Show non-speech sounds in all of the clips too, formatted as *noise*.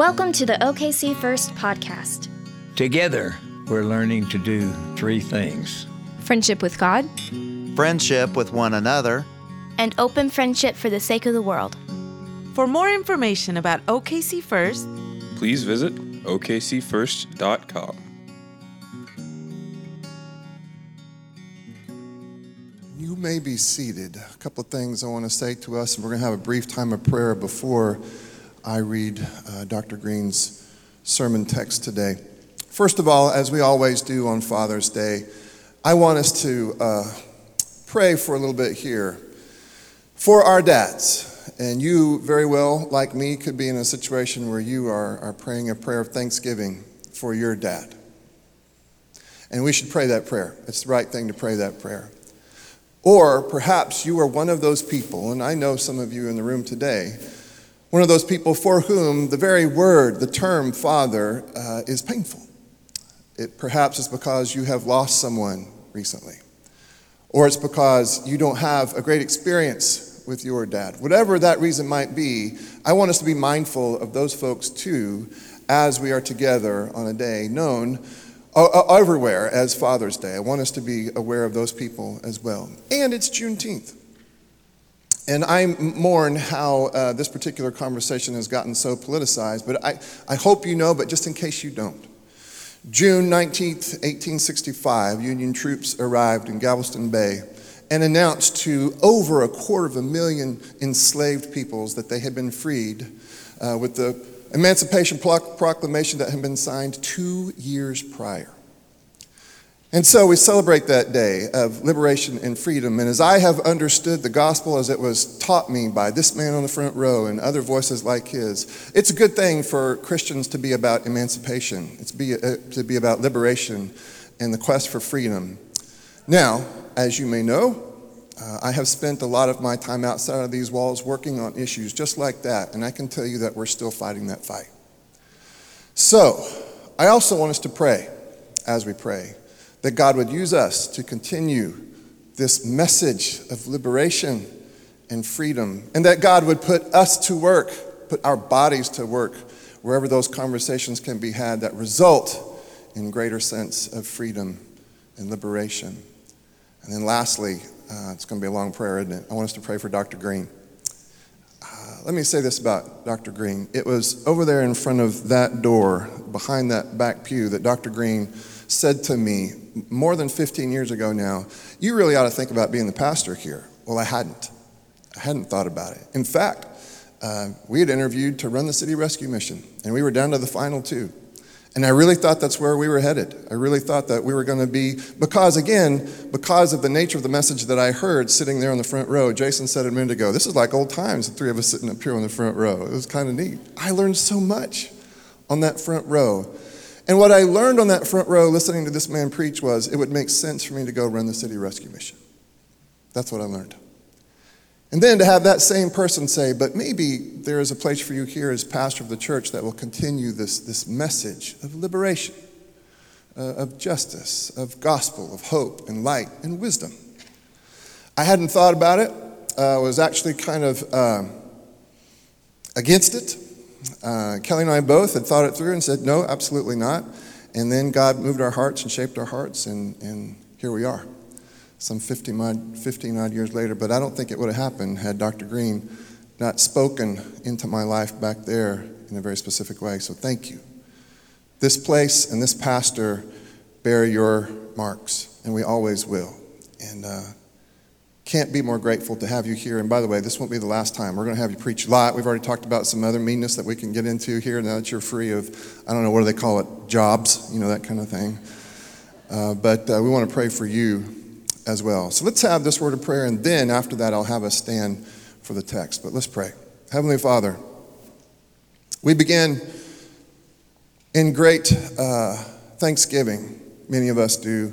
Welcome to the OKC First podcast. Together, we're learning to do three things friendship with God, friendship with one another, and open friendship for the sake of the world. For more information about OKC First, please visit okcfirst.com. You may be seated. A couple of things I want to say to us, and we're going to have a brief time of prayer before I read uh, Dr. Green's sermon text today. First of all, as we always do on Father's Day, I want us to uh, pray for a little bit here for our dads. And you, very well, like me, could be in a situation where you are, are praying a prayer of thanksgiving for your dad. And we should pray that prayer. It's the right thing to pray that prayer. Or perhaps you are one of those people, and I know some of you in the room today one of those people for whom the very word, the term father, uh, is painful. It perhaps is because you have lost someone recently, or it's because you don't have a great experience with your dad. Whatever that reason might be, I want us to be mindful of those folks too as we are together on a day known uh, uh everywhere as Father's Day. I want us to be aware of those people as well. And it's Juneteenth. And I mourn how uh, this particular conversation has gotten so politicized, but I, I hope you know, but just in case you don't. June 19th, 1865, Union troops arrived in Galveston Bay and announced to over a quarter of a million enslaved peoples that they had been freed uh, with the Emancipation Proclamation that had been signed two years prior. And so we celebrate that day of liberation and freedom. And as I have understood the gospel as it was taught me by this man on the front row and other voices like his, it's a good thing for Christians to be about emancipation, it's be, uh, to be about liberation and the quest for freedom. Now, as you may know, uh, I have spent a lot of my time outside of these walls working on issues just like that, and I can tell you that we're still fighting that fight. So, I also want us to pray as we pray that God would use us to continue this message of liberation and freedom, and that God would put us to work, put our bodies to work, wherever those conversations can be had that result in greater sense of freedom and liberation. And then lastly, uh, it's going to be a long prayer, isn't it? I want us to pray for Dr. Green. Uh, let me say this about Dr. Green. It was over there in front of that door, behind that back pew, that Dr. Green said to me more than 15 years ago now, You really ought to think about being the pastor here. Well, I hadn't. I hadn't thought about it. In fact, uh, we had interviewed to run the city rescue mission, and we were down to the final two. And I really thought that's where we were headed. I really thought that we were going to be, because again, because of the nature of the message that I heard sitting there on the front row, Jason said a minute ago, this is like old times, the three of us sitting up here on the front row. It was kind of neat. I learned so much on that front row. And what I learned on that front row listening to this man preach was it would make sense for me to go run the city rescue mission. That's what I learned. And then to have that same person say, but maybe there is a place for you here as pastor of the church that will continue this, this message of liberation, uh, of justice, of gospel, of hope and light and wisdom. I hadn't thought about it. I uh, was actually kind of uh, against it uh, Kelly and I both had thought it through and said, no, absolutely not. And then God moved our hearts and shaped our hearts, and, and here we are, some 15 odd, 15 odd years later. But I don't think it would have happened had Dr. Green not spoken into my life back there in a very specific way. So thank you. This place and this pastor bear your marks, and we always will. And uh, can't be more grateful to have you here. And by the way, this won't be the last time. We're going to have you preach a lot. We've already talked about some other meanness that we can get into here now that you're free of, I don't know, what do they call it? Jobs, you know, that kind of thing. Uh, but uh, we want to pray for you as well. So let's have this word of prayer, and then after that, I'll have us stand for the text. But let's pray. Heavenly Father, we begin in great uh, thanksgiving, many of us do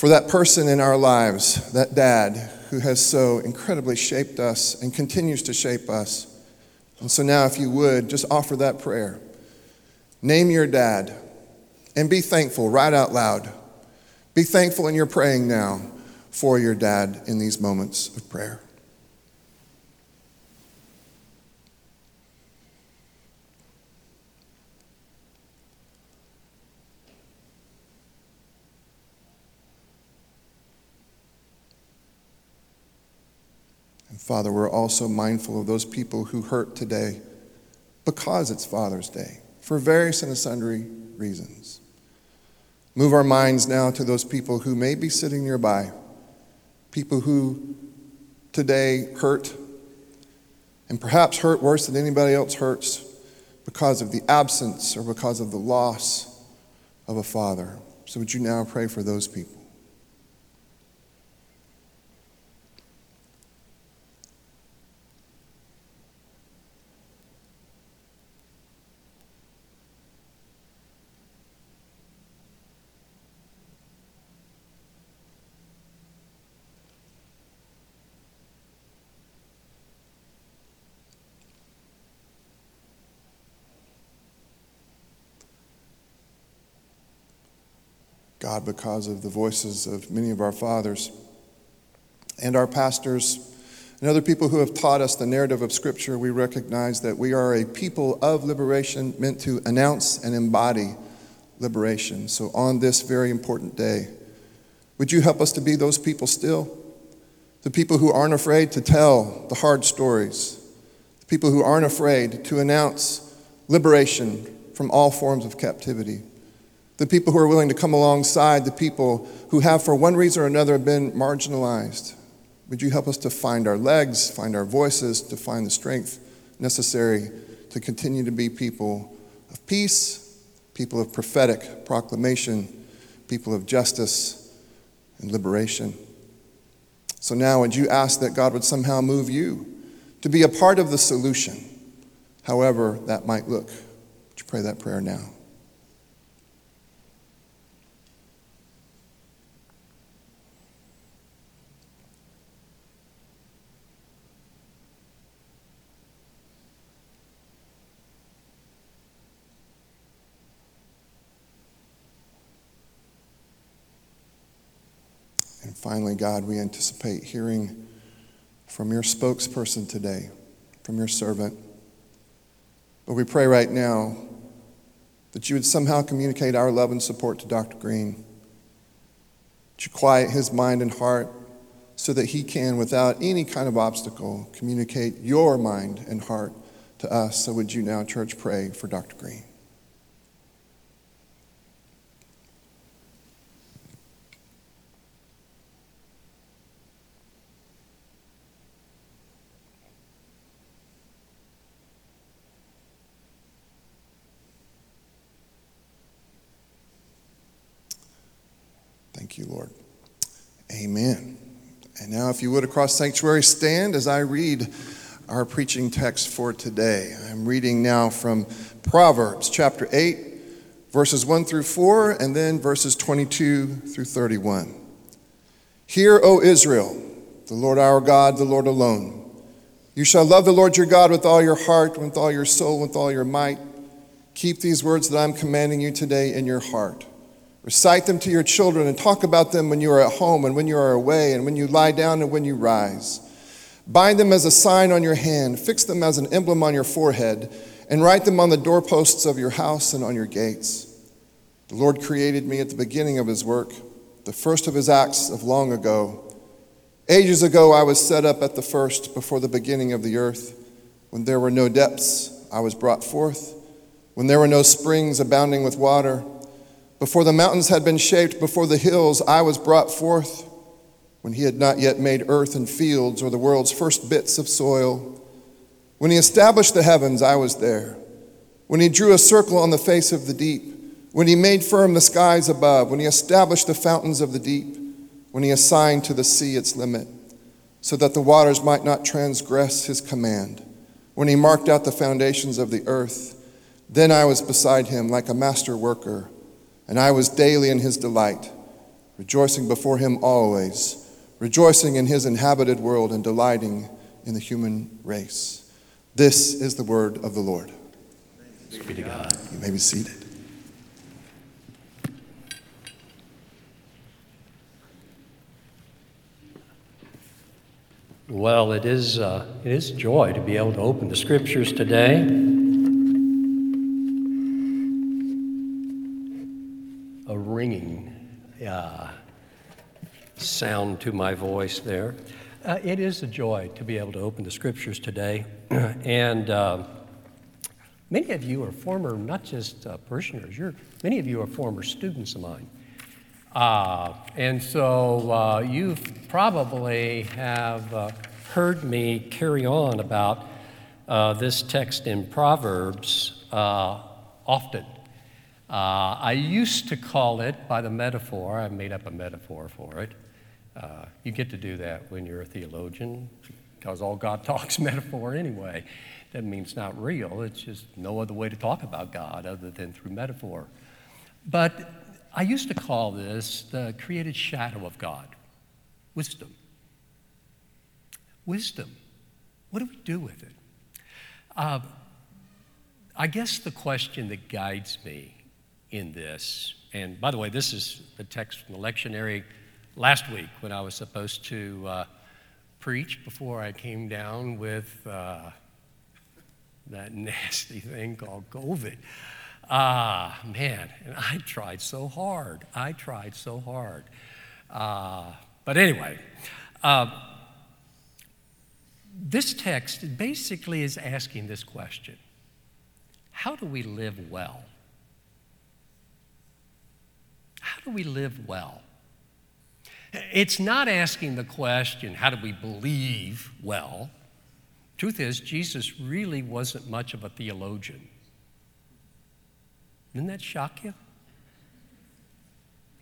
for that person in our lives, that dad who has so incredibly shaped us and continues to shape us. And so now, if you would, just offer that prayer. Name your dad and be thankful right out loud. Be thankful in your praying now for your dad in these moments of prayer. Father, we're also mindful of those people who hurt today because it's Father's Day for various and sundry reasons. Move our minds now to those people who may be sitting nearby, people who today hurt and perhaps hurt worse than anybody else hurts because of the absence or because of the loss of a father. So, would you now pray for those people? God, because of the voices of many of our fathers and our pastors and other people who have taught us the narrative of Scripture, we recognize that we are a people of liberation meant to announce and embody liberation. So, on this very important day, would you help us to be those people still? The people who aren't afraid to tell the hard stories, the people who aren't afraid to announce liberation from all forms of captivity the people who are willing to come alongside the people who have, for one reason or another, been marginalized. Would you help us to find our legs, find our voices, to find the strength necessary to continue to be people of peace, people of prophetic proclamation, people of justice and liberation? So now, would you ask that God would somehow move you to be a part of the solution, however that might look? Would you pray that prayer now? Finally, God, we anticipate hearing from your spokesperson today, from your servant. But we pray right now that you would somehow communicate our love and support to Dr. Green. That you quiet his mind and heart so that he can, without any kind of obstacle, communicate your mind and heart to us. So would you now, church, pray for Dr. Green? Thank you, Lord. Amen. And if you would, across sanctuary, stand as I read our preaching text for today. I'm reading now from Proverbs chapter 8, verses 1 through 4, and then verses 22 through 31. Hear, O Israel, the Lord our God, the Lord alone. You shall love the Lord your God with all your heart, with all your soul, with all your might. Keep these words that I'm commanding you today in your heart. Recite them to your children and talk about them when you are at home and when you are away and when you lie down and when you rise. Bind them as a sign on your hand, fix them as an emblem on your forehead, and write them on the doorposts of your house and on your gates. The Lord created me at the beginning of his work, the first of his acts of long ago. Ages ago, I was set up at the first, before the beginning of the earth. When there were no depths, I was brought forth. When there were no springs abounding with water, before the mountains had been shaped, before the hills, I was brought forth. When he had not yet made earth and fields or the world's first bits of soil. When he established the heavens, I was there. When he drew a circle on the face of the deep. When he made firm the skies above. When he established the fountains of the deep. When he assigned to the sea its limit, so that the waters might not transgress his command. When he marked out the foundations of the earth. Then I was beside him like a master worker and I was daily in his delight, rejoicing before him always, rejoicing in his inhabited world and delighting in the human race. This is the word of the Lord. Thanks be to God. You may be seated. Well, it is, uh, it is joy to be able to open the scriptures today. Ringing uh, sound to my voice there. Uh, it is a joy to be able to open the scriptures today. *clears throat* and uh, many of you are former, not just uh, parishioners, you're, many of you are former students of mine. Uh, and so uh, you probably have uh, heard me carry on about this text in Proverbs often. I used to call it by the metaphor, I made up a metaphor for it. Uh, you get to do that when you're a theologian because all God *laughs* talks metaphor anyway. That means not real. It's just no other way to talk about God other than through metaphor. But I used to call this the created shadow of God wisdom. Wisdom. What do we do with it? Uh, I guess the question that guides me in this, and by the way, this is a text from the lectionary last week when I was supposed to uh, preach before I came down with uh, that *laughs* nasty thing called COVID. Ah, man, and I tried so hard. I tried so hard. Uh, but anyway, uh, this text basically is asking this question How do we live well? How do we live well? It's not asking the question, how do we believe well? Truth is, Jesus really wasn't much of a theologian. Didn't that shock you?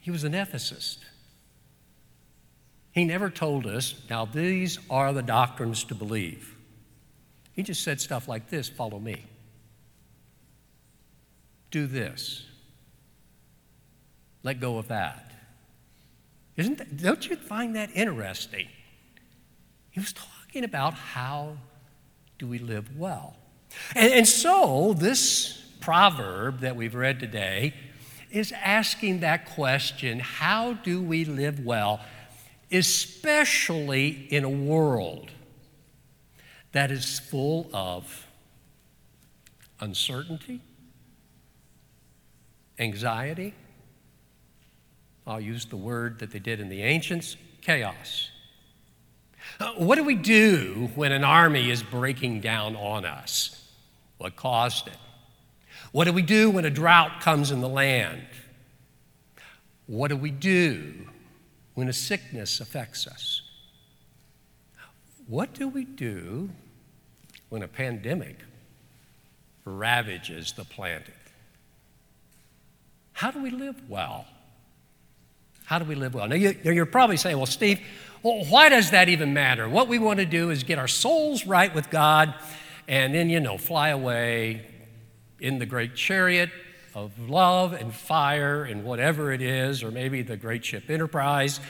He was an ethicist. He never told us, now these are the doctrines to believe. He just said stuff like this follow me. Do this. Let go of that. Isn't that, don't you find that interesting? He was talking about how do we live well. And, and so, this proverb that we've read today is asking that question how do we live well, especially in a world that is full of uncertainty, anxiety, I'll use the word that they did in the ancients chaos. Uh, what do we do when an army is breaking down on us? What caused it? What do we do when a drought comes in the land? What do we do when a sickness affects us? What do we do when a pandemic ravages the planet? How do we live well? How do we live well? Now, you, are probably saying, well, Steve, well, why does that even matter? What we want to do is get our souls right with God and then, you know, fly away in the great chariot of love and fire and whatever it is, or maybe the great ship Enterprise,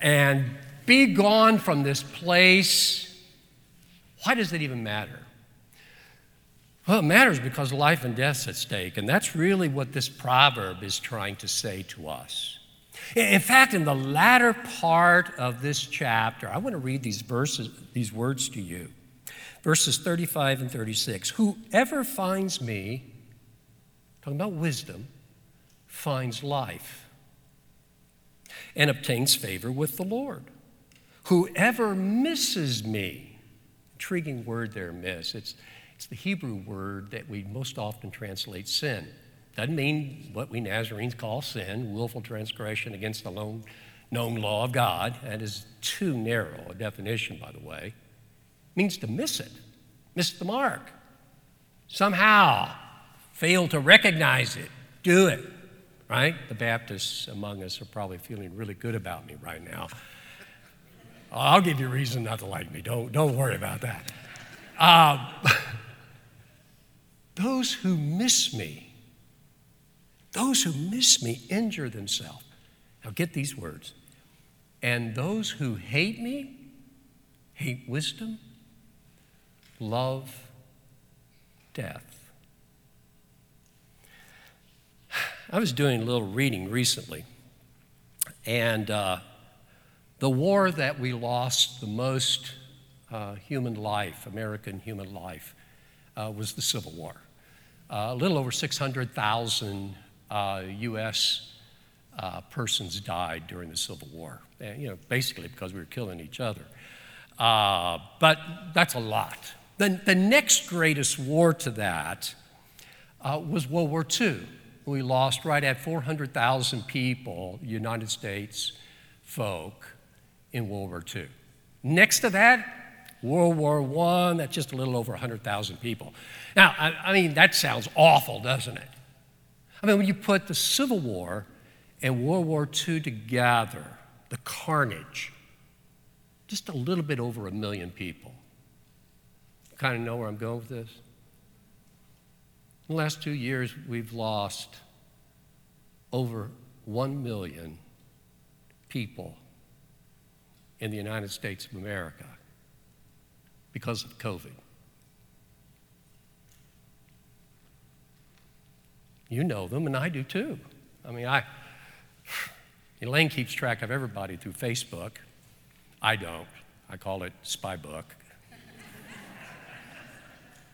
and be gone from this place. Why does it even matter? Well, it matters because life and death's at stake, and that's really what this proverb is trying to say to us. In fact, in the latter part of this chapter, I want to read these verses, these words to you. Verses 35 and 36. Whoever finds me, talking about wisdom, finds life and obtains favor with the Lord. Whoever misses me, intriguing word there, miss. It's, it's the Hebrew word that we most often translate sin. Doesn't mean what we Nazarenes call sin, willful transgression against the known, known law of God. That is too narrow a definition, by the way. It means to miss it, miss the mark. Somehow fail to recognize it, do it, right? The Baptists among us are probably feeling really good about me right now. I'll give you a reason not to like me. Don't, don't worry about that. Uh, *laughs* those who miss me those who miss me injure themselves. Now get these words. And those who hate me hate wisdom, love, death. I was doing a little reading recently, and uh, the war that we lost the most uh, human life, American human life, uh, was the Civil War. Uh, a little over 600,000 uh, U.S. Uh, persons died during the Civil War, and, you know, basically because we were killing each other. Uh, but that's a lot. The, the next greatest war to that uh, was World War II. We lost right at 400,000 people, United States folk, in World War II. Next to that, World War I, that's just a little over 100,000 people. Now, I, I mean, that sounds awful, doesn't it? I mean, when you put the Civil War and World War II together, the carnage, just a little bit over a million people. Kind of know where I'm going with this? In the last two years, we've lost over 1 million people in the United States of America because of COVID. You know them, and I do too. I mean, I, Elaine keeps track of everybody through Facebook. I don't. I call it Spy Book.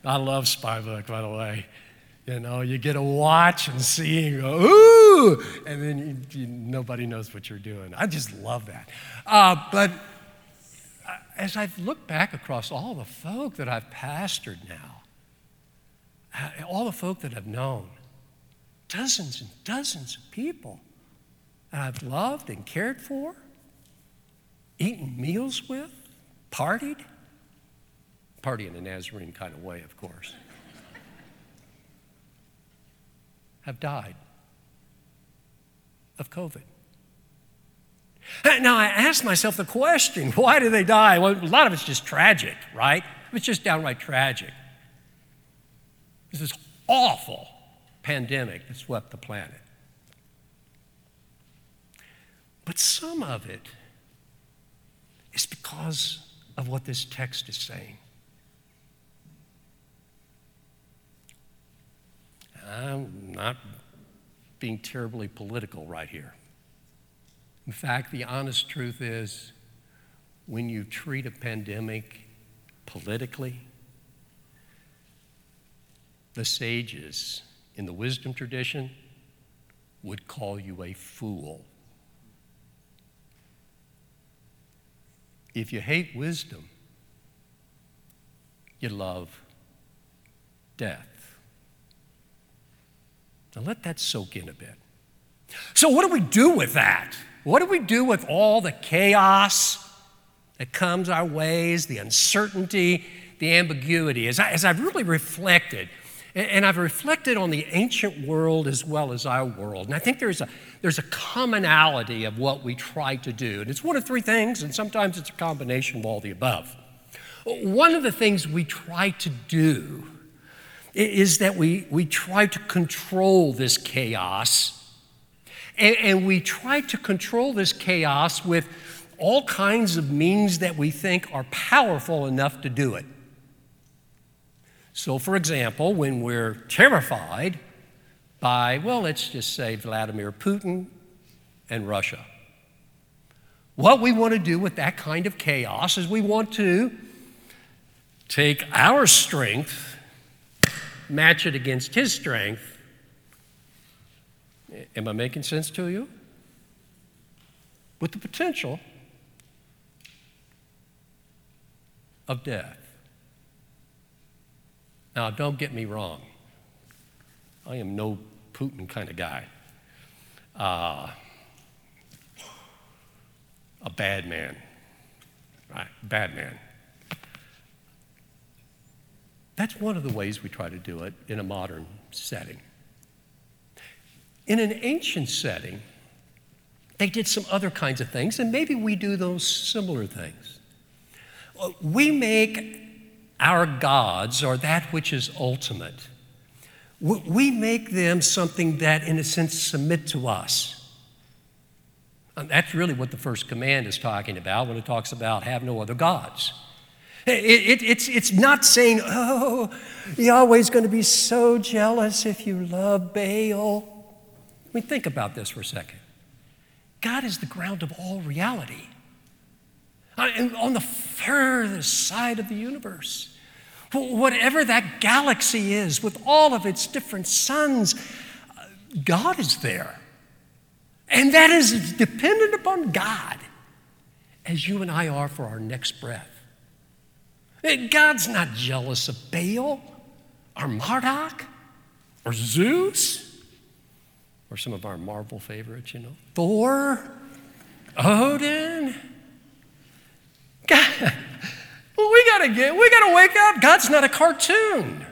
I love Spy Book, by the way. You know, you get a watch and see and go, ooh, and then you, you, nobody knows what you're doing. I just love that. Uh, but as I've looked back across all the folk that I've pastored now, uh, all the folk that I've known, dozens and dozens of people that I've loved and cared for, eaten meals with, partied, party in a Nazarene kind of way, of course, have died of COVID. Now, I asked myself the question *laughs* why do they die? Well, a lot of it's just tragic, right? It's just downright tragic. This is awful pandemic that swept the planet. But some of it is because of what this text is saying. I'm not being terribly political right here. In fact, the honest truth is when you treat a pandemic politically, the sages in the wisdom tradition would call you a fool. If you hate wisdom, you love death. Now let that soak in a bit. So, what do we do with that? What do we do with all the chaos that comes our ways, the uncertainty, the ambiguity? As, I, as I've really reflected, and I've reflected on the ancient world as well as our world. And I think there's a, there's a commonality of what we try to do. And it's one of three things, and sometimes it's a combination of all the above. One of the things we try to do is that we, we try to control this chaos and, and we try to control this chaos with all kinds of means that we think are powerful enough to do it. So, for example, when we're terrified by, well, let's just say Vladimir Putin and Russia, what we want to do with that kind of chaos is we want to take our strength, match it against his strength, Am I making sense to you? With the potential of death. Now, don't get me wrong. I am no Putin kind of guy. Uh, a bad man. Right? Bad man. That's one of the ways we try to do it in a modern setting. In an ancient setting, they did some other kinds of things, and maybe we do those similar things. We make our gods, or that which is ultimate, we make them something that, in a sense, submit to us. And that's really what the first command is talking about when it talks about have no other gods. It, it, it's, it's not saying, oh, Yahweh's going to be so jealous if you love Baal. I mean, think about this for a second. God is the ground of all reality. Uh, and on the furthest side of the universe, whatever that galaxy is, with all of its different suns, uh, God is there. And that is dependent upon God, as you and I are for our next breath. God's not jealous of Baal or Marduk or Zeus or some of our Marvel favorites, you know, Thor, Odin. God, *laughs* well, we gotta get, we gotta wake up. God's not a cartoon.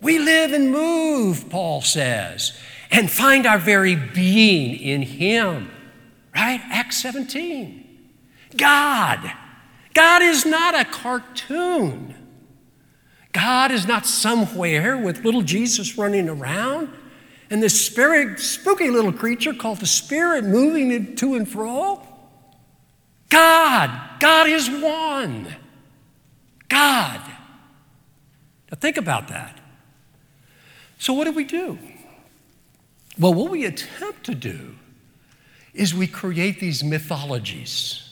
We live and move, Paul says, and find our very being in Him. Right? Acts 17. God. God is not a cartoon. God is not somewhere with little Jesus running around and this spirit, spooky little creature called the Spirit moving to and fro. God, God is one. God. Now think about that. So, what do we do? Well, what we attempt to do is we create these mythologies.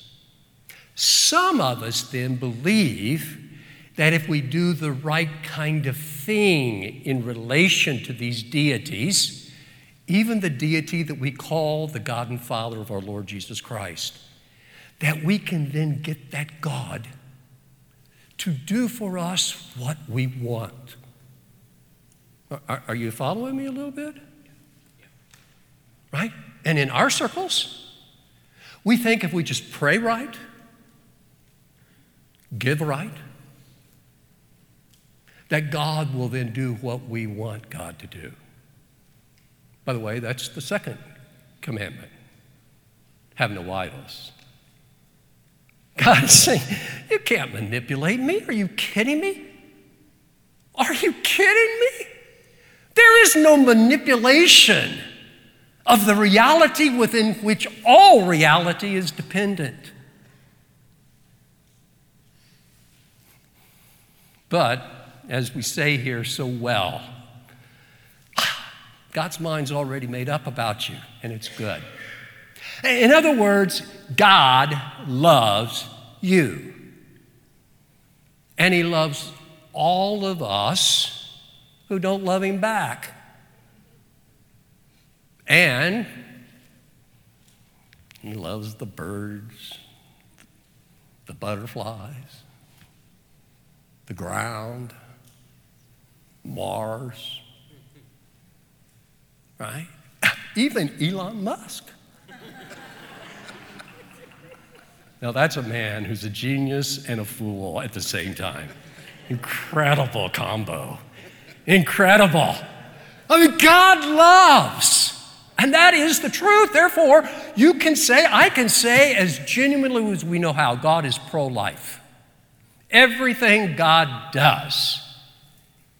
Some of us then believe that if we do the right kind of thing in relation to these deities, even the deity that we call the God and Father of our Lord Jesus Christ, that we can then get that God to do for us what we want. Are, are you following me a little bit? Right? And in our circles, we think if we just pray right, give right, that God will then do what we want God to do. By the way, that's the second commandment have no idols. God is saying, You can't manipulate me. Are you kidding me? Are you kidding me? There is no manipulation of the reality within which all reality is dependent. But, as we say here so well, ah, God's mind's already made up about you, and it's good. In other words, God loves you. And He loves all of us who don't love Him back. And he loves the birds, the butterflies, the ground, Mars, right? *laughs* Even Elon Musk. Now, that's a man who's a genius and a fool at the same time. Incredible combo. Incredible. I mean, God loves. And that is the truth. Therefore, you can say, I can say as genuinely as we know how, God is pro life. Everything God does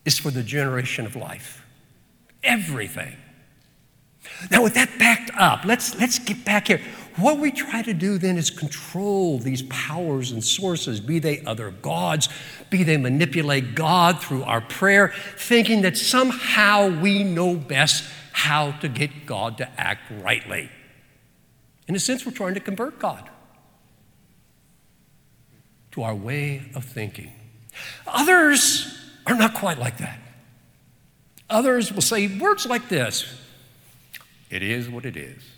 is for the generation of life. Everything. Now, with that backed up, let's, let's get back here. What we try to do then is control these powers and sources, be they other gods, be they manipulate God through our prayer, thinking that somehow we know best how to get God to act rightly. In a sense, we're trying to convert God to our way of thinking. Others are not quite like that. Others will say words like this It is what it is.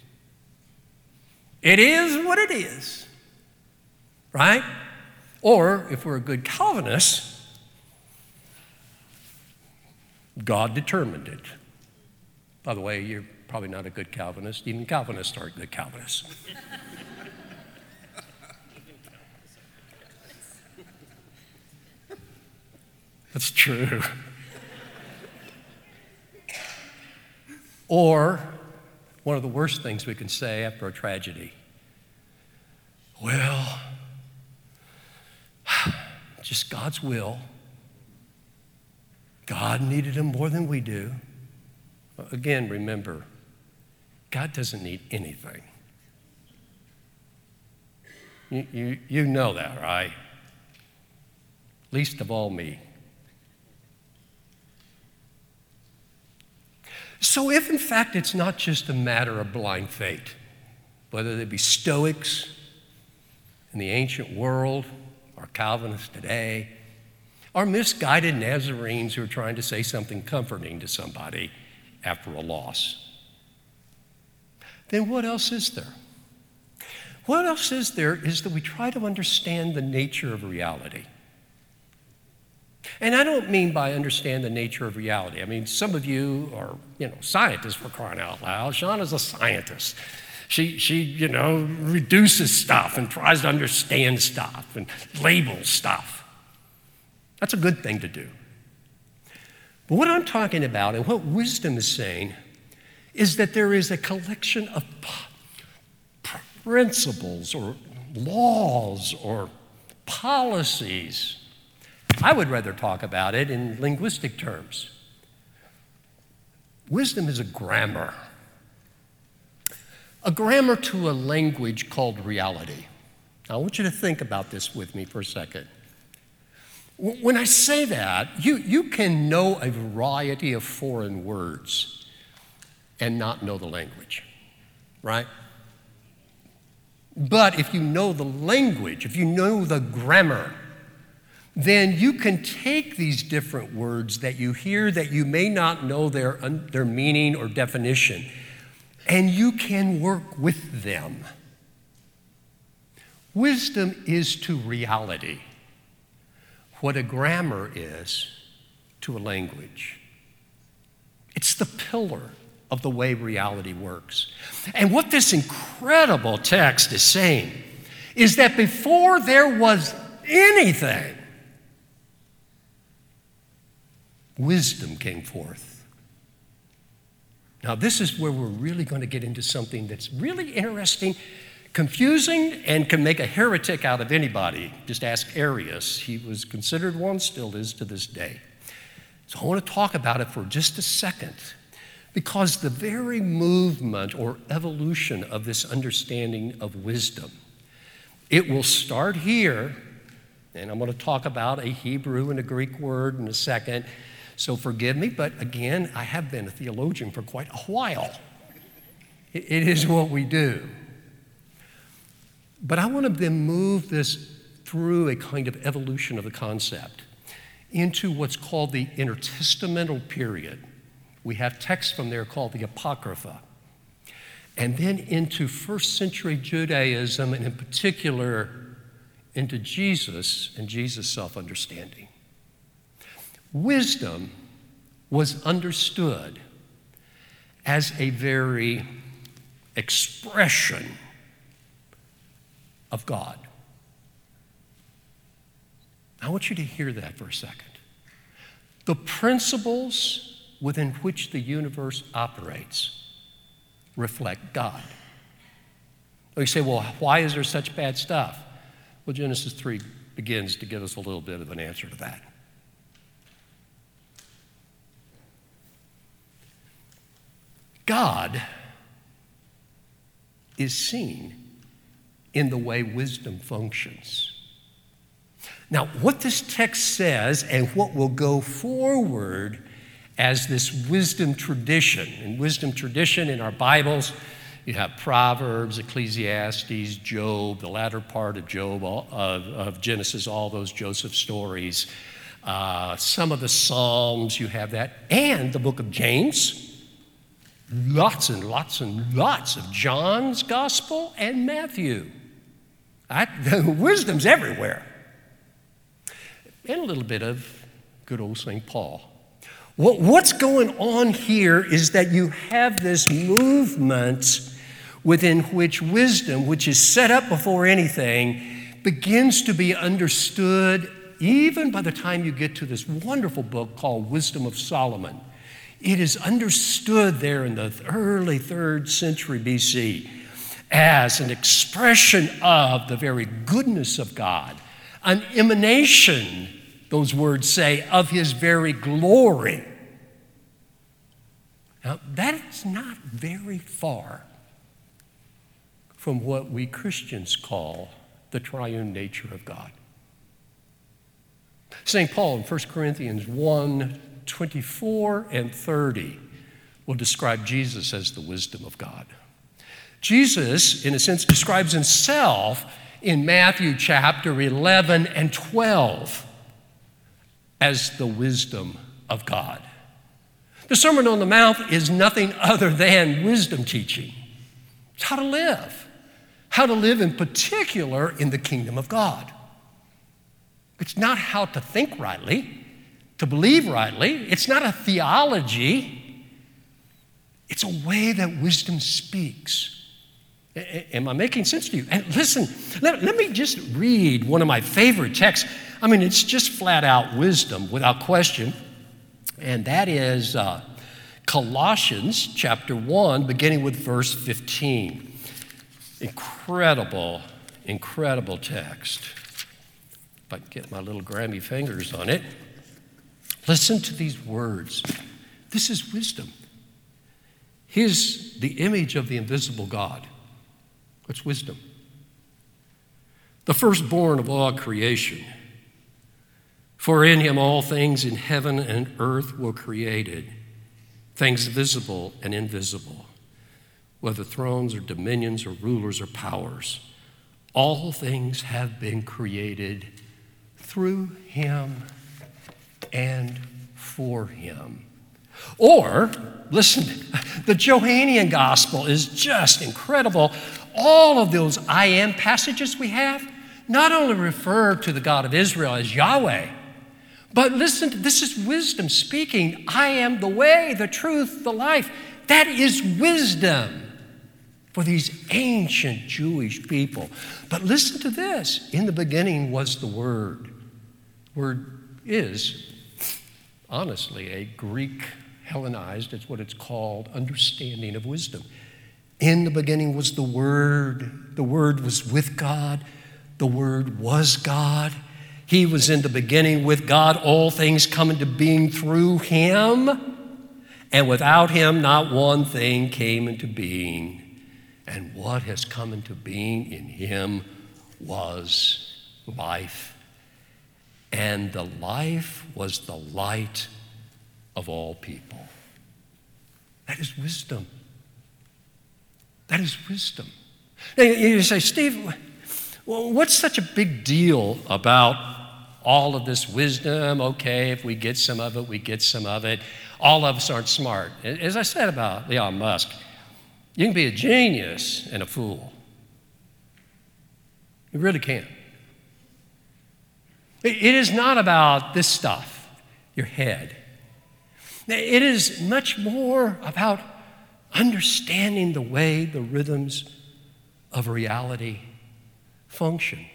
It is what it is. Right? Or if we're a good Calvinist, God determined it. By the way, you're probably not a good Calvinist. Even Calvinists aren't good Calvinists. *laughs* That's true. or one of the worst things we can say after a tragedy well, *sighs* just God's will. God needed him more than we do. Again, remember, God doesn't need anything. You, you, you know that, right? Least of all me. So, if in fact it's not just a matter of blind faith, whether they be Stoics in the ancient world or Calvinists today, or misguided Nazarenes who are trying to say something comforting to somebody, after a loss. Then what else is there? What else is there is that we try to understand the nature of reality. And I don't mean by understand the nature of reality. I mean, some of you are, you know, scientists for crying out loud. Sean is a scientist. She, she, you know, reduces stuff and tries to understand stuff and labels stuff. That's a good thing to do. But what I'm talking about and what wisdom is saying is that there is a collection of principles or laws or policies. I would rather talk about it in linguistic terms. Wisdom is a grammar, a grammar to a language called reality. Now, I want you to think about this with me for a second. When I say that, you, you can know a variety of foreign words and not know the language, right? But if you know the language, if you know the grammar, then you can take these different words that you hear that you may not know their, their meaning or definition, and you can work with them. Wisdom is to reality what a grammar is to a language. It's the pillar of the way reality works. And what this incredible text is saying is that before there was anything, wisdom came forth. Now, this is where we're really going to get into something that's really interesting confusing and can make a heretic out of anybody. Just ask Arius. He was considered one, still is to this day. So I want to talk about it for just a second because the very movement or evolution of this understanding of wisdom, it will start here, and I'm going to talk about a Hebrew and a Greek word in a second. So forgive me, but again, I have been a theologian for quite a while. It is what we do. But I want to then move this through a kind of evolution of the concept into what's called the intertestamental period. We have texts from there called the Apocrypha. And then into first century Judaism, and in particular into Jesus and Jesus' self understanding. Wisdom was understood as a very expression of God. I want you to hear that for a second. The principles within which the universe operates reflect God. You say, well, why is there such bad stuff? Well, Genesis 3 begins to give us a little bit of an answer to that. God is seen in the way wisdom functions. Now, what this text says and what will go forward as this wisdom tradition, and wisdom tradition in our Bibles, you have Proverbs, Ecclesiastes, Job, the latter part of Job, of, of Genesis, all those Joseph stories, uh, some of the Psalms, you have that, and the book of James, lots and lots and lots of John's Gospel and Matthew. I, *laughs* the wisdom's everywhere. And a little bit of good old St. Paul. What, what's going on here is that you have this movement within which wisdom, which is set up before anything, begins to be understood even by the time you get to this wonderful book called Wisdom of Solomon. It is understood there in the early third century BC as an expression of the very goodness of God, an emanation, those words say, of His very glory. Now, that's not very far from what we Christians call the triune nature of God. St. Paul in 1 Corinthians 1 24 and 30 will describe Jesus as the wisdom of God. Jesus, in a sense, describes himself in Matthew chapter 11 and 12 as the wisdom of God. The Sermon on the Mount is nothing other than wisdom teaching. It's how to live, how to live in particular in the kingdom of God. It's not how to think rightly, to believe rightly. It's not a theology. It's a way that wisdom speaks. Am I making sense to you? And listen, let, let, me just read one of my favorite texts. I mean, it's just flat out wisdom without question. And that is uh, Colossians chapter 1, beginning with verse 15. Incredible, incredible text. If I can get my little grimy fingers on it. Listen to these words. This is wisdom. He's the image of the invisible God. It's wisdom. The firstborn of all creation. For in him all things in heaven and earth were created, things visible and invisible, whether thrones or dominions or rulers or powers. All things have been created through him and for him. Or, listen, the Johannine Gospel is just incredible all of those I am passages we have not only refer to the God of Israel as Yahweh, but listen, this is wisdom speaking. I am the way, the truth, the life. That is wisdom for these ancient Jewish people. But listen to this in the beginning was the Word. Word is, honestly, a Greek Hellenized, it's what it's called, understanding of wisdom. In the beginning was the Word. The Word was with God. The Word was God. He was in the beginning with God. All things come into being through Him. And without Him, not one thing came into being. And what has come into being in Him was life. And the life was the light of all people. That is wisdom. That is wisdom. Now, you say, Steve, well, what's such a big deal about all of this wisdom? Okay, if we get some of it, we get some of it. All of us aren't smart. As I said about Elon Musk, you can be a genius and a fool. You really can. It is not about this stuff, your head. It is much more about understanding the way the rhythms of reality function.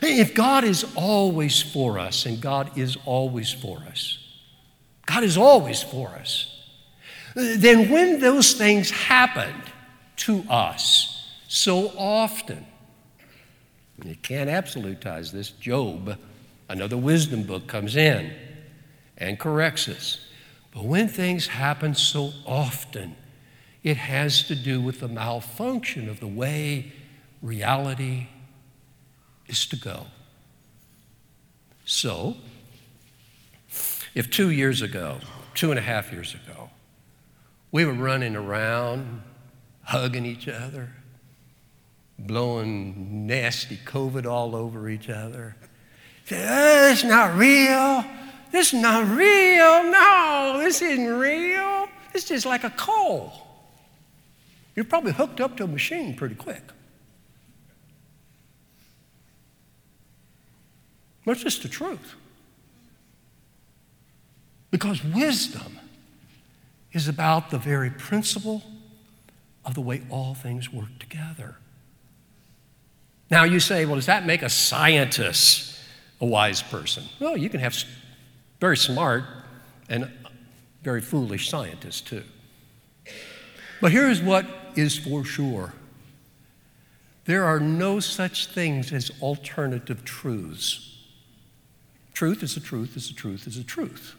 If God is always for us, and God is always for us, God is always for us, then when those things happened to us so often, you can't absolutize this. Job, another wisdom book, comes in and corrects us. But when things happen so often, it has to do with the malfunction of the way reality is to go. So, if two years ago, two and a half years ago, we were running around, hugging each other, blowing nasty COVID all over each other, oh, it's not real. This is not real. No, this isn't real. It's just like a cold. You're probably hooked up to a machine pretty quick. That's just the truth. Because wisdom is about the very principle of the way all things work together. Now you say, well, does that make a scientist a wise person? Well, you can have very smart and very foolish scientists too. But here's what is for sure there are no such things as alternative truths. Truth is a truth, is a truth, is a truth.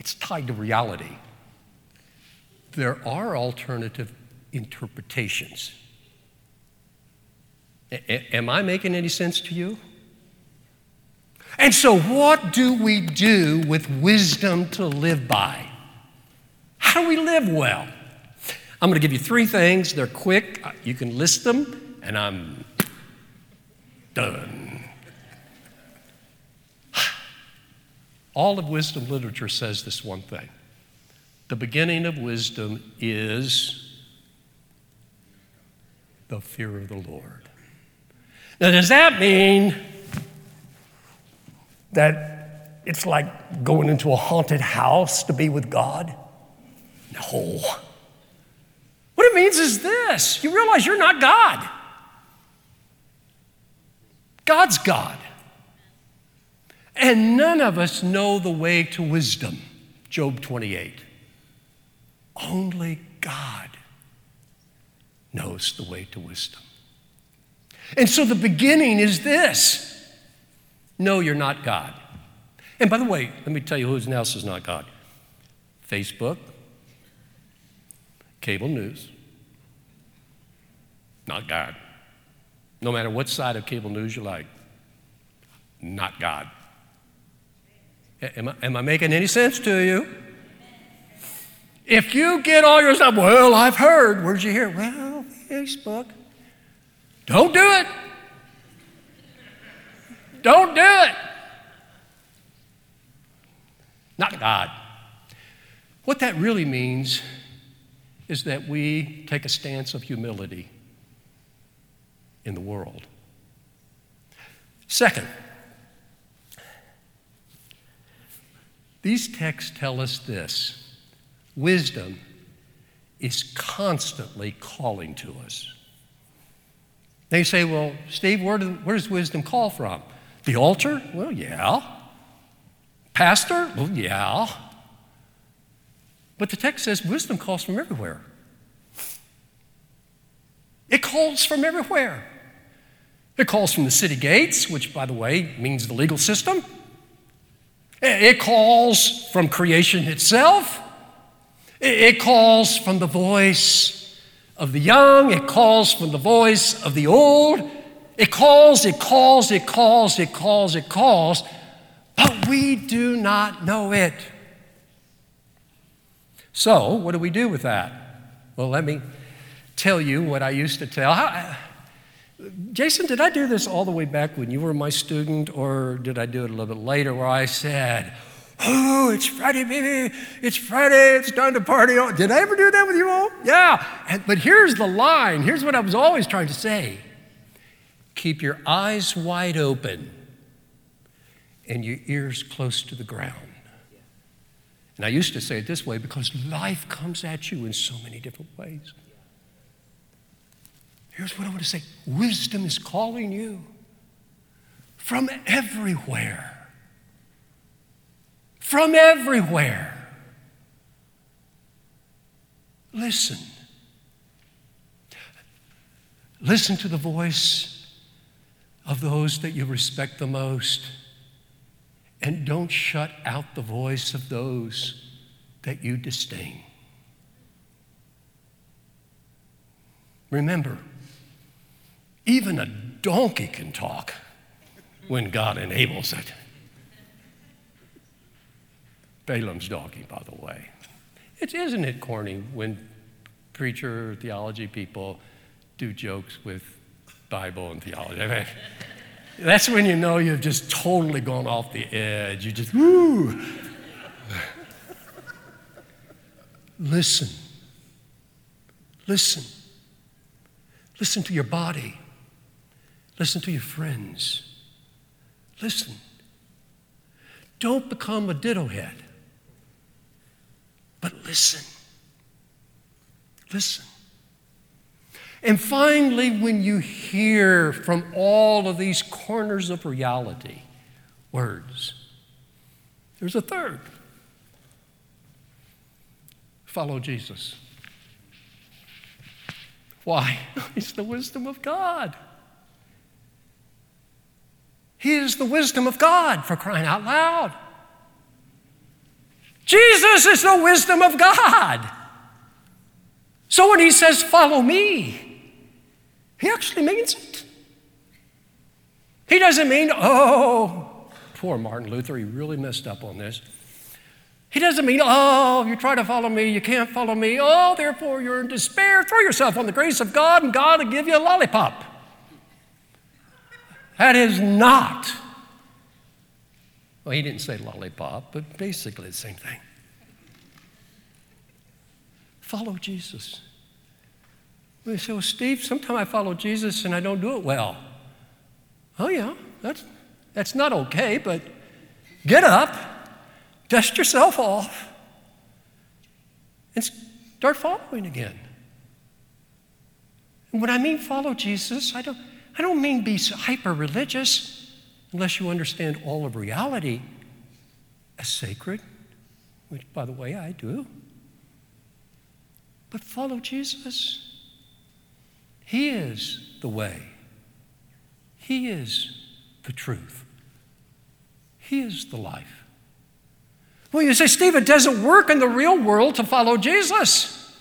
It's tied to reality. There are alternative interpretations. A- am I making any sense to you? And so, what do we do with wisdom to live by? How do we live well? I'm going to give you three things. They're quick. Uh, you can list them, and I'm done. *sighs* All of wisdom literature says this one thing the beginning of wisdom is the fear of the Lord. Now, does that mean that it's like going into a haunted house to be with God? No. What it means is this you realize you're not God, God's God. And none of us know the way to wisdom. Job 28. Only God knows the way to wisdom. And so the beginning is this No, you're not God. And by the way, let me tell you who else is not God Facebook, cable news, not God. No matter what side of cable news you like, not God. Am I, am I making any sense to you? If you get all your stuff, well, I've heard. Where'd you hear? Well, Facebook. Don't do it. Don't do it. Not God. What that really means is that we take a stance of humility in the world. Second, these texts tell us this wisdom is constantly calling to us. They say, well, Steve, where, do, where does wisdom call from? The altar? Well, yeah. Pastor? Well, yeah. But the text says wisdom calls from everywhere. It calls from everywhere. It calls from the city gates, which, by the way, means the legal system. It calls from creation itself. It calls from the voice of the young. It calls from the voice of the old. It calls, it calls, it calls, it calls, it calls, but we do not know it. So, what do we do with that? Well, let me tell you what I used to tell. Jason, did I do this all the way back when you were my student, or did I do it a little bit later where I said, Oh, it's Friday, baby. It's Friday. It's time to party. Oh, did I ever do that with you all? Yeah. And, but here's the line. Here's what I was always trying to say keep your eyes wide open and your ears close to the ground. And I used to say it this way because life comes at you in so many different ways. Here's what I want to say wisdom is calling you from everywhere from everywhere. Listen. Listen to the voice of those that you respect the most, and don't shut out the voice of those that you disdain. Remember, even a donkey can talk when God enables it. Balaam's donkey, by the way. It, isn't it corny when preacher theology people do jokes with Bible and theology? That's when you know you've just totally gone off the edge. You just, woo. Listen. Listen. Listen to your body. Listen to your friends. Listen. Don't become a ditto head. But listen. Listen. And finally, when you hear from all of these corners of reality words, there's a third follow Jesus. Why? *laughs* It's the wisdom of God. He is the wisdom of God for crying out loud. Jesus is the wisdom of God. So when he says, Follow me, he actually means it. He doesn't mean, Oh, poor Martin Luther, he really messed up on this. He doesn't mean, Oh, you try to follow me, you can't follow me. Oh, therefore you're in despair. Throw yourself on the grace of God, and God will give you a lollipop. That is not well, he didn't say lollipop, but basically the same thing. Follow Jesus. You say, well, Steve, sometimes I follow Jesus and I don't do it well. Oh, yeah, that's, that's not okay, but get up, dust yourself off, and start following again. And when I mean follow Jesus, I don't, I don't mean be hyper religious unless you understand all of reality as sacred, which, by the way, I do. But follow Jesus. He is the way, He is the truth, He is the life. Well, you say, Steve, it doesn't work in the real world to follow Jesus.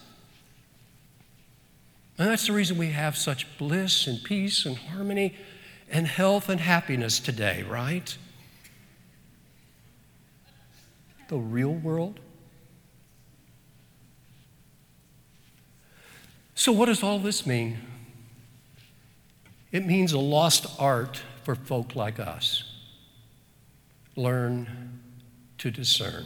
And that's the reason we have such bliss and peace and harmony and health and happiness today, right? The real world. So, what does all this mean? It means a lost art for folk like us. Learn to discern.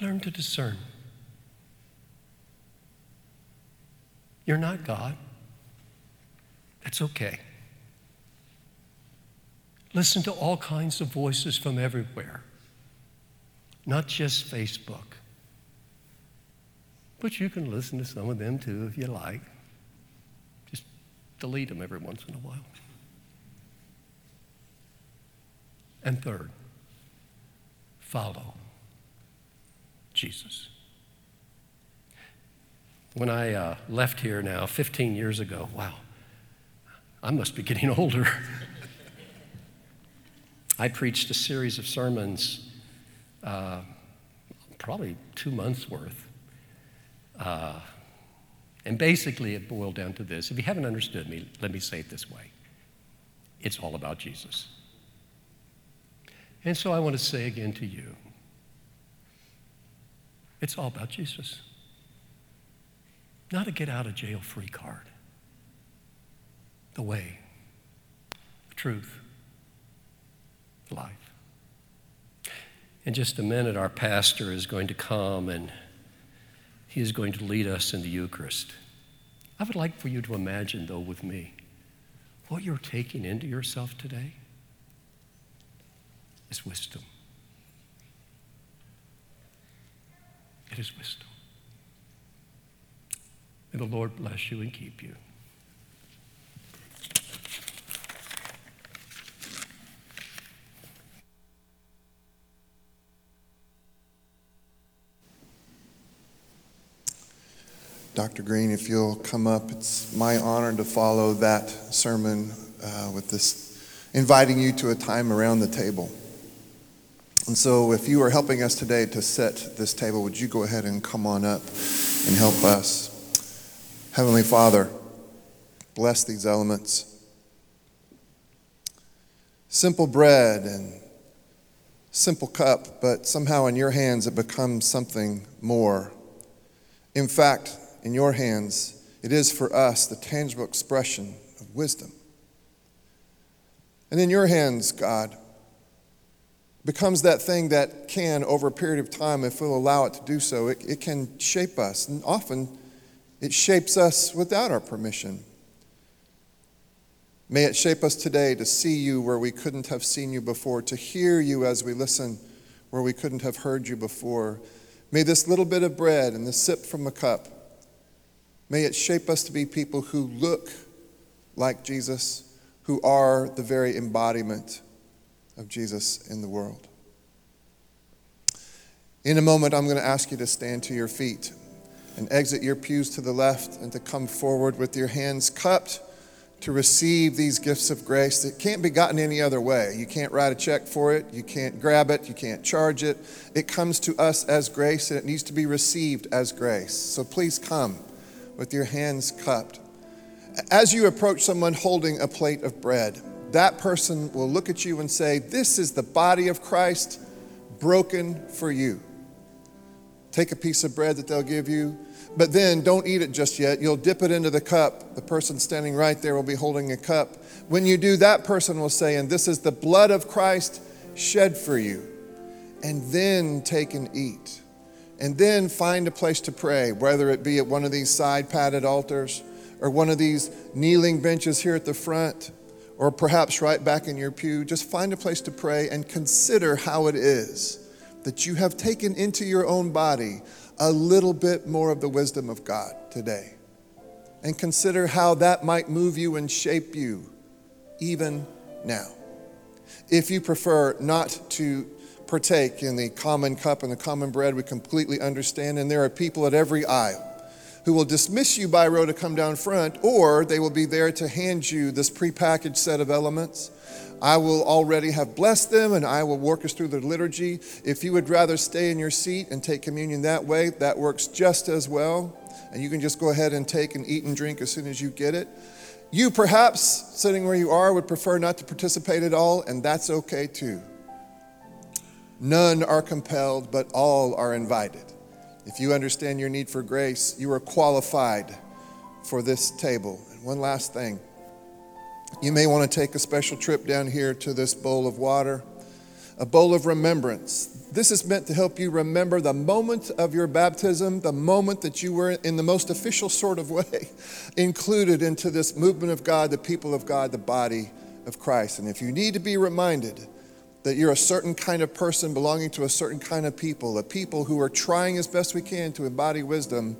Learn to discern. You're not God. That's okay. Listen to all kinds of voices from everywhere, not just Facebook. But you can listen to some of them too if you like. Just delete them every once in a while. And third, follow Jesus. When I uh, left here now, 15 years ago, wow, I must be getting *laughs* older. I preached a series of sermons, uh, probably two months worth. Uh, and basically, it boiled down to this. If you haven't understood me, let me say it this way it's all about Jesus. And so I want to say again to you it's all about Jesus not a get out of jail free card. The way, the truth, life. In just a minute, our pastor is going to come and he is going to lead us in the Eucharist. I would like for you to imagine, though, with me, what you're taking into yourself today is wisdom. It is wisdom. May the Lord bless you and keep you. Dr. Green, if you'll come up, it's my honor to follow that sermon uh, with this, inviting you to a time around the table. And so, if you are helping us today to set this table, would you go ahead and come on up and help us? Heavenly Father, bless these elements. Simple bread and simple cup, but somehow in your hands it becomes something more. In fact, in your hands, it is for us the tangible expression of wisdom. And in your hands, God, becomes that thing that can, over a period of time, if we'll allow it to do so, it, it can shape us. And often, it shapes us without our permission. May it shape us today to see you where we couldn't have seen you before, to hear you as we listen where we couldn't have heard you before. May this little bit of bread and the sip from the cup, may it shape us to be people who look like Jesus, who are the very embodiment of Jesus in the world. In a moment, I'm going to ask you to stand to your feet and exit your pews to the left and to come forward with your hands cupped to receive these gifts of grace that can't be gotten any other way. You can't write a check for it, you can't grab it, you can't charge it. It comes to us as grace and it needs to be received as grace. So please come with your hands cupped. As you approach someone holding a plate of bread, that person will look at you and say, This is the body of Christ broken for you. Take a piece of bread that they'll give you but then don't eat it just yet. You'll dip it into the cup. The person standing right there will be holding a cup. When you do, that person will say, And this is the blood of Christ shed for you. And then take and eat. And then find a place to pray, whether it be at one of these side padded altars or one of these kneeling benches here at the front or perhaps right back in your pew. Just find a place to pray and consider how it is that you have taken into your own body a little bit more of the wisdom of God today. And consider how that might move you and shape you even now. If you prefer not to partake in the common cup and the common bread, we completely understand. And there are people at every aisle who will dismiss you by row to come down front, or they will be there to hand you this prepackaged set of elements. I will already have blessed them and I will work us through the liturgy. If you would rather stay in your seat and take communion that way, that works just as well. And you can just go ahead and take and eat and drink as soon as you get it. You, perhaps, sitting where you are, would prefer not to participate at all, and that's okay too. None are compelled, but all are invited. If you understand your need for grace, you are qualified for this table. And one last thing you may want to take a special trip down here to this bowl of water, a bowl of remembrance. This is meant to help you remember the moment of your baptism, the moment that you were, in the most official sort of *laughs* way, included into this movement of God, the people of God, the body of Christ. And if you need to be reminded, that you're a certain kind of person belonging to a certain kind of people, a people who are trying as best we can to embody wisdom,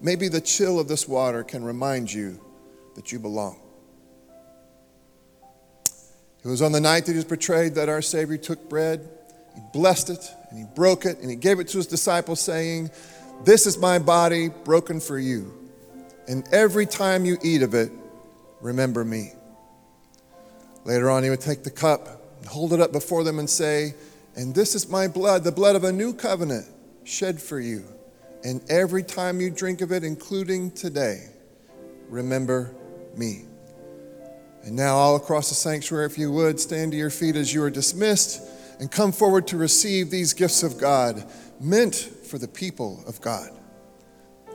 maybe the chill of this water can remind you that you belong. It was on the night that he was betrayed that our Savior took bread, he blessed it, and he broke it, and he gave it to his disciples, saying, This is my body broken for you. And every time you eat of it, remember me. Later on, he would take the cup and hold it up before them and say, And this is my blood, the blood of a new covenant shed for you. And every time you drink of it, including today, remember me. And now, all across the sanctuary, if you would, stand to your feet as you are dismissed and come forward to receive these gifts of God meant for the people of God.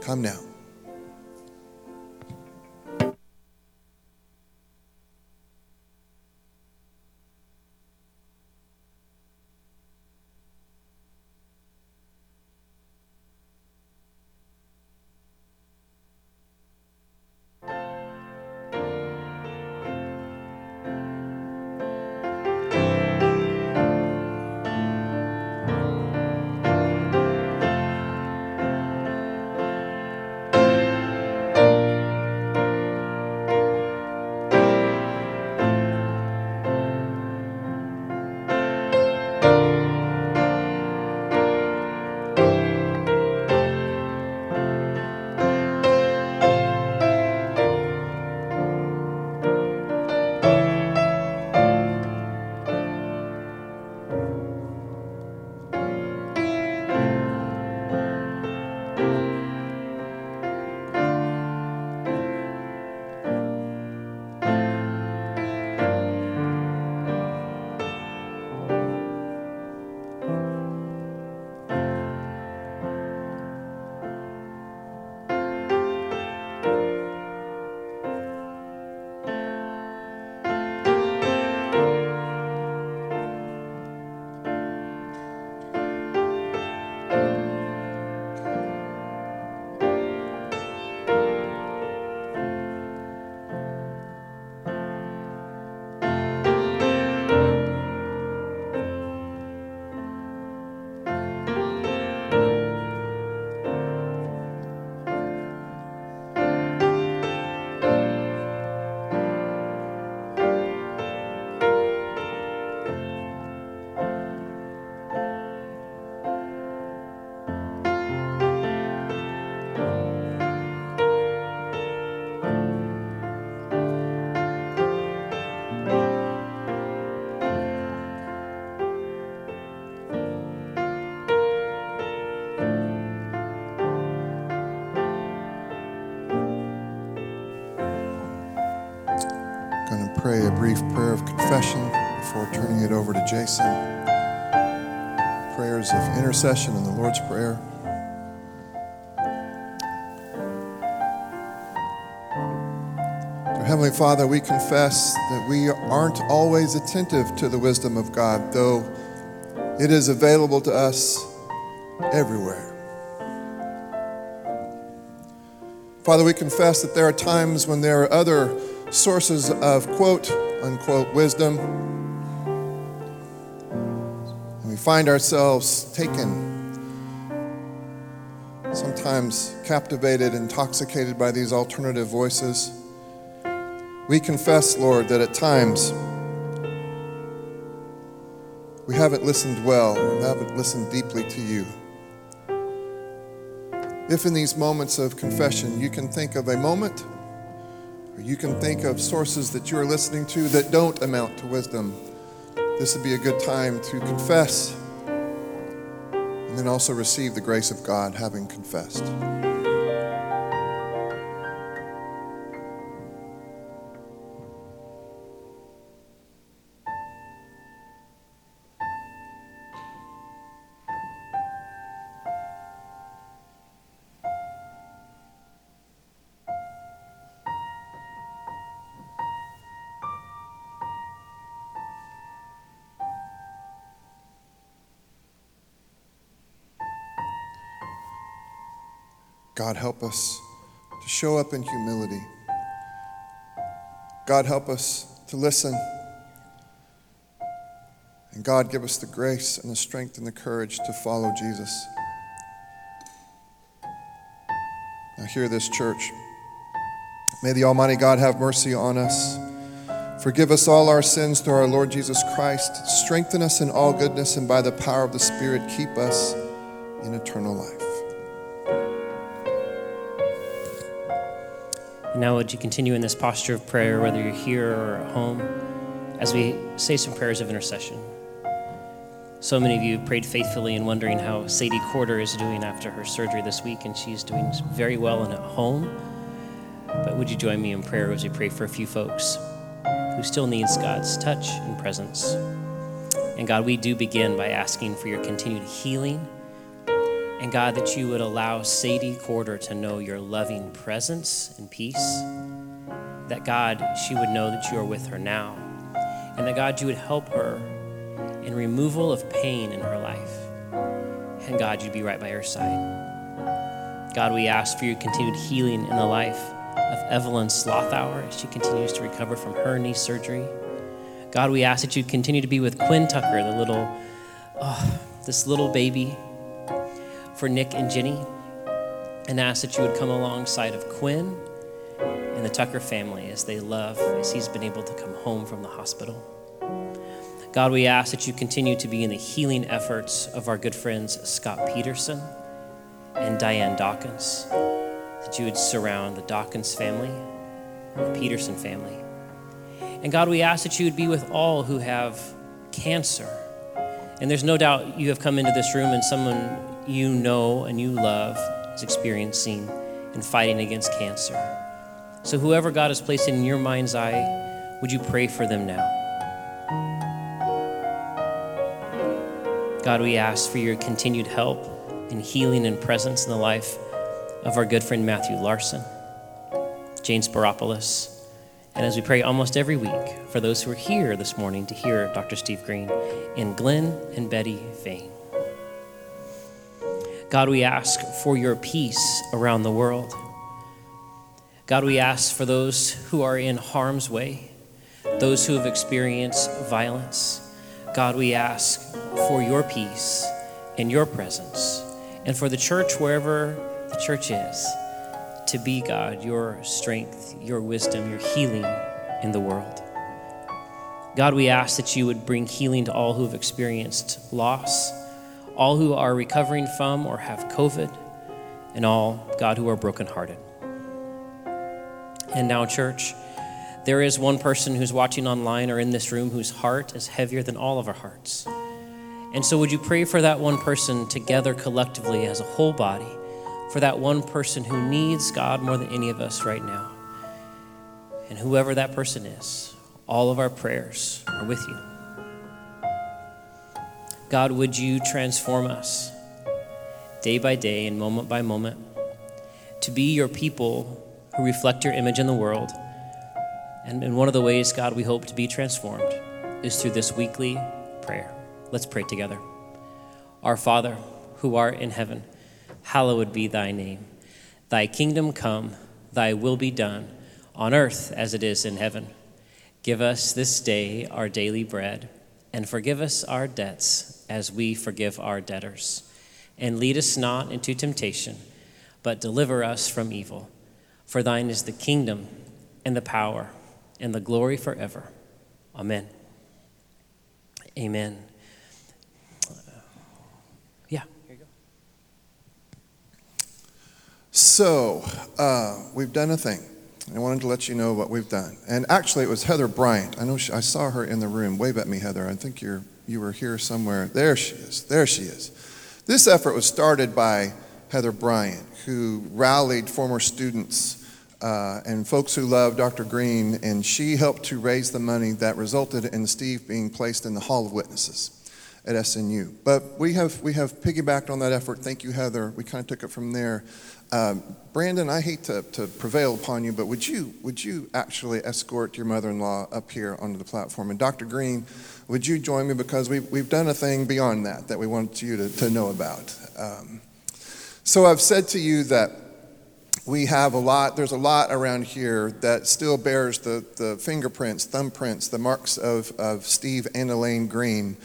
Come now. Jason. Prayers of intercession in the Lord's Prayer. Dear Heavenly Father, we confess that we aren't always attentive to the wisdom of God, though it is available to us everywhere. Father, we confess that there are times when there are other sources of quote unquote wisdom Find ourselves taken, sometimes captivated, intoxicated by these alternative voices. We confess, Lord, that at times we haven't listened well, we haven't listened deeply to you. If in these moments of confession you can think of a moment, or you can think of sources that you're listening to that don't amount to wisdom, this would be a good time to confess and then also receive the grace of God having confessed. God, help us to show up in humility. God, help us to listen. And God, give us the grace and the strength and the courage to follow Jesus. Now, hear this, church. May the Almighty God have mercy on us. Forgive us all our sins through our Lord Jesus Christ. Strengthen us in all goodness, and by the power of the Spirit, keep us in eternal life. Now, would you continue in this posture of prayer, whether you're here or at home, as we say some prayers of intercession? So many of you prayed faithfully and wondering how Sadie Corder is doing after her surgery this week, and she's doing very well and at home. But would you join me in prayer as we pray for a few folks who still needs God's touch and presence? And God, we do begin by asking for your continued healing. And God, that you would allow Sadie Corder to know your loving presence and peace. That God, she would know that you are with her now. And that God, you would help her in removal of pain in her life. And God, you'd be right by her side. God, we ask for your continued healing in the life of Evelyn Slothauer as she continues to recover from her knee surgery. God, we ask that you continue to be with Quinn Tucker, the little, oh, this little baby for Nick and Jenny, and ask that you would come alongside of Quinn and the Tucker family as they love, as he's been able to come home from the hospital. God, we ask that you continue to be in the healing efforts of our good friends Scott Peterson and Diane Dawkins, that you would surround the Dawkins family, and the Peterson family. And God, we ask that you would be with all who have cancer. And there's no doubt you have come into this room and someone you know and you love is experiencing and fighting against cancer. So, whoever God has placed in your mind's eye, would you pray for them now? God, we ask for your continued help in healing and presence in the life of our good friend Matthew Larson, Jane Sparopoulos, and as we pray almost every week for those who are here this morning to hear Dr. Steve Green, in Glenn and Betty Vane. God, we ask for your peace around the world. God, we ask for those who are in harm's way, those who have experienced violence. God, we ask for your peace and your presence, and for the church, wherever the church is, to be, God, your strength, your wisdom, your healing in the world. God, we ask that you would bring healing to all who have experienced loss all who are recovering from or have COVID, and all, God, who are brokenhearted. And now, church, there is one person who's watching online or in this room whose heart is heavier than all of our hearts. And so, would you pray for that one person together collectively as a whole body, for that one person who needs God more than any of us right now? And whoever that person is, all of our prayers are with you. God, would you transform us day by day and moment by moment to be your people who reflect your image in the world? And, and one of the ways, God, we hope to be transformed is through this weekly prayer. Let's pray together. Our Father, who art in heaven, hallowed be thy name. Thy kingdom come, Thy will be done, on earth as it is in heaven. Give us this day our daily bread, and forgive us our debts as we forgive our debtors. And lead us not into temptation, but deliver us from evil. For thine is the kingdom, and the power, and the glory forever. Amen. Amen. Yeah, here you go. So, uh, we've done a thing. I wanted to let you know what we've done. And actually, it was Heather Bryant. I know she, I saw her in the room. Wave at me, Heather. I think you're, you were here somewhere. There she is. There she is. This effort was started by Heather Bryant, who rallied former students uh, and folks who love Dr. Green, and she helped to raise the money that resulted in Steve being placed in the Hall of Witnesses at SNU. But we have, we have piggybacked on that effort. Thank you, Heather. We kind of took it from there. Um, Brandon, I hate to, to prevail upon you, but would you, would you actually escort your mother in law up here onto the platform? And Dr. Green, would you join me? Because we've, we've done a thing beyond that that we want you to, to know about. Um, so I've said to you that we have a lot, there's a lot around here that still bears the, the fingerprints, thumbprints, the marks of, of Steve and Elaine Green.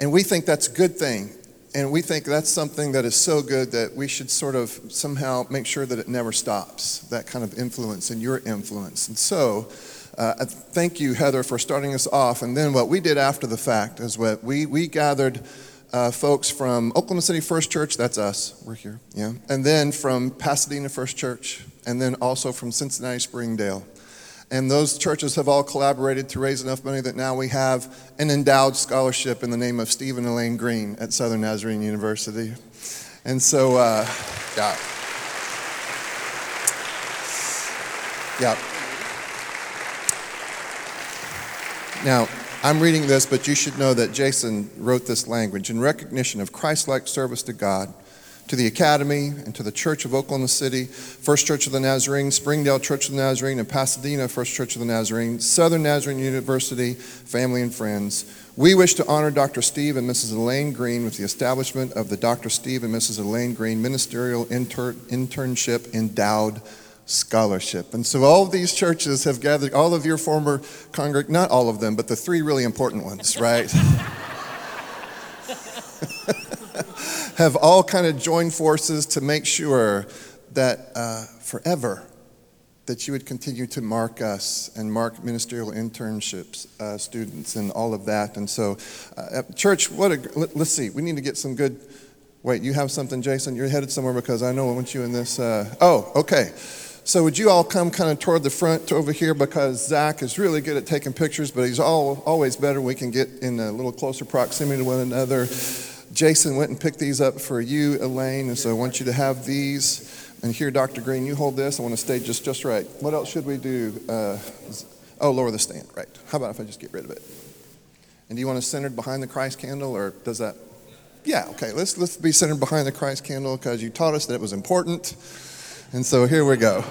And we think that's a good thing. And we think that's something that is so good that we should sort of somehow make sure that it never stops, that kind of influence and your influence. And so, uh, thank you, Heather, for starting us off. And then what we did after the fact is what we, we gathered uh, folks from Oklahoma City First Church, that's us, we're here, yeah. And then from Pasadena First Church, and then also from Cincinnati Springdale. And those churches have all collaborated to raise enough money that now we have an endowed scholarship in the name of Steve and Elaine Green at Southern Nazarene University. And so, uh, yeah. Yeah. Now, I'm reading this, but you should know that Jason wrote this language in recognition of Christ like service to God to the Academy and to the Church of Oklahoma City, First Church of the Nazarene, Springdale Church of the Nazarene, and Pasadena First Church of the Nazarene, Southern Nazarene University, family and friends. We wish to honor Dr. Steve and Mrs. Elaine Green with the establishment of the Dr. Steve and Mrs. Elaine Green Ministerial Inter- Internship Endowed Scholarship. And so all of these churches have gathered, all of your former congreg, not all of them, but the three really important ones, right? *laughs* have all kind of joined forces to make sure that uh, forever that you would continue to mark us and mark ministerial internships uh, students and all of that and so uh, church what a let, us see we need to get some good wait you have something jason you're headed somewhere because i know i want you in this uh, oh okay so would you all come kind of toward the front over here because Zach is really good at taking pictures, but he's all, always better. We can get in a little closer proximity to one another. Jason went and picked these up for you, Elaine, and so I want you to have these. And here, Dr. Green, you hold this. I want to stay just, just right. What else should we do? Uh, oh, lower the stand. Right. How about if I just get rid of it? And do you want to centered behind the Christ candle, or does that? Yeah. Okay. Let's let's be centered behind the Christ candle because you taught us that it was important, and so here we go.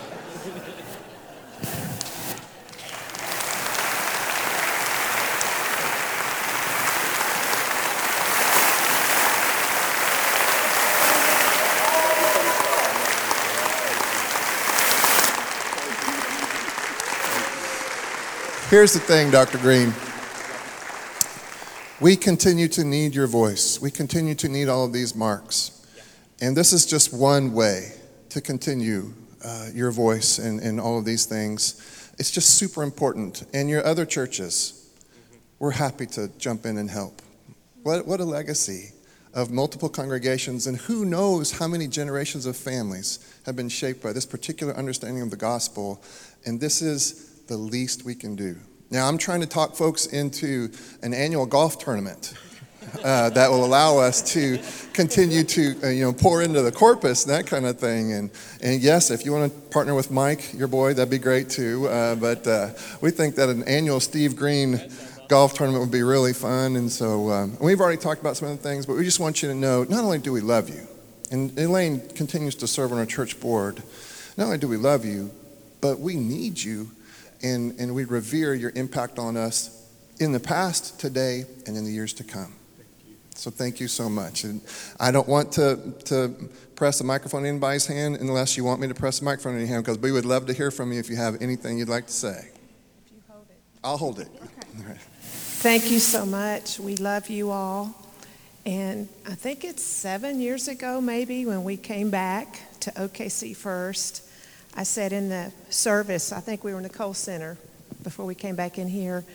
Here's the thing, Dr. Green. We continue to need your voice. We continue to need all of these marks. And this is just one way to continue uh, your voice and, and all of these things. It's just super important. And your other churches, we're happy to jump in and help. What, what a legacy of multiple congregations, and who knows how many generations of families have been shaped by this particular understanding of the gospel. And this is the least we can do. Now, I'm trying to talk folks into an annual golf tournament uh, that will allow us to continue to uh, you know pour into the corpus and that kind of thing. And and yes, if you want to partner with Mike, your boy, that'd be great too. Uh, but uh, we think that an annual Steve Green golf tournament would be really fun. And so um, we've already talked about some of the things, but we just want you to know not only do we love you, and Elaine continues to serve on our church board. Not only do we love you, but we need you and, and we revere your impact on us in the past, today, and in the years to come. So thank you so much. And I don't want to, to press the microphone in anybody's hand unless you want me to press the microphone in your hand because we would love to hear from you if you have anything you'd like to say. If you hold it. I'll hold it. Okay. Thank you so much. We love you all. And I think it's seven years ago, maybe, when we came back to OKC First. I said in the service, I think we were in the Cole Center before we came back in here,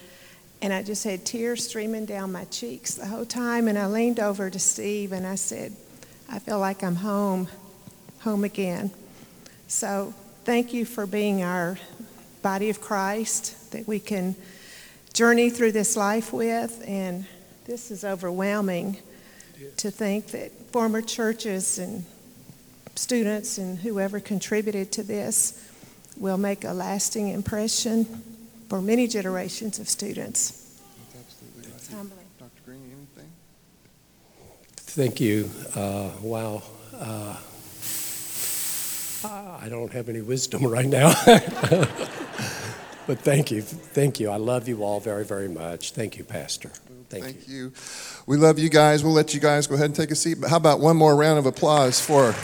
and I just had tears streaming down my cheeks the whole time. And I leaned over to Steve and I said, I feel like I'm home, home again. So thank you for being our body of Christ that we can journey through this life with. And this is overwhelming to think that former churches and students and whoever contributed to this will make a lasting impression for many generations of students. Absolutely. It's humbling. Dr. Green, anything? Thank you. Uh, wow. Uh, I don't have any wisdom *laughs* right now. but thank you. Thank you. I love you all very, very much. Thank you, Pastor. Thank, Thank you. you. We love you guys. We'll let you guys go ahead and take a seat. But how about one more round of applause for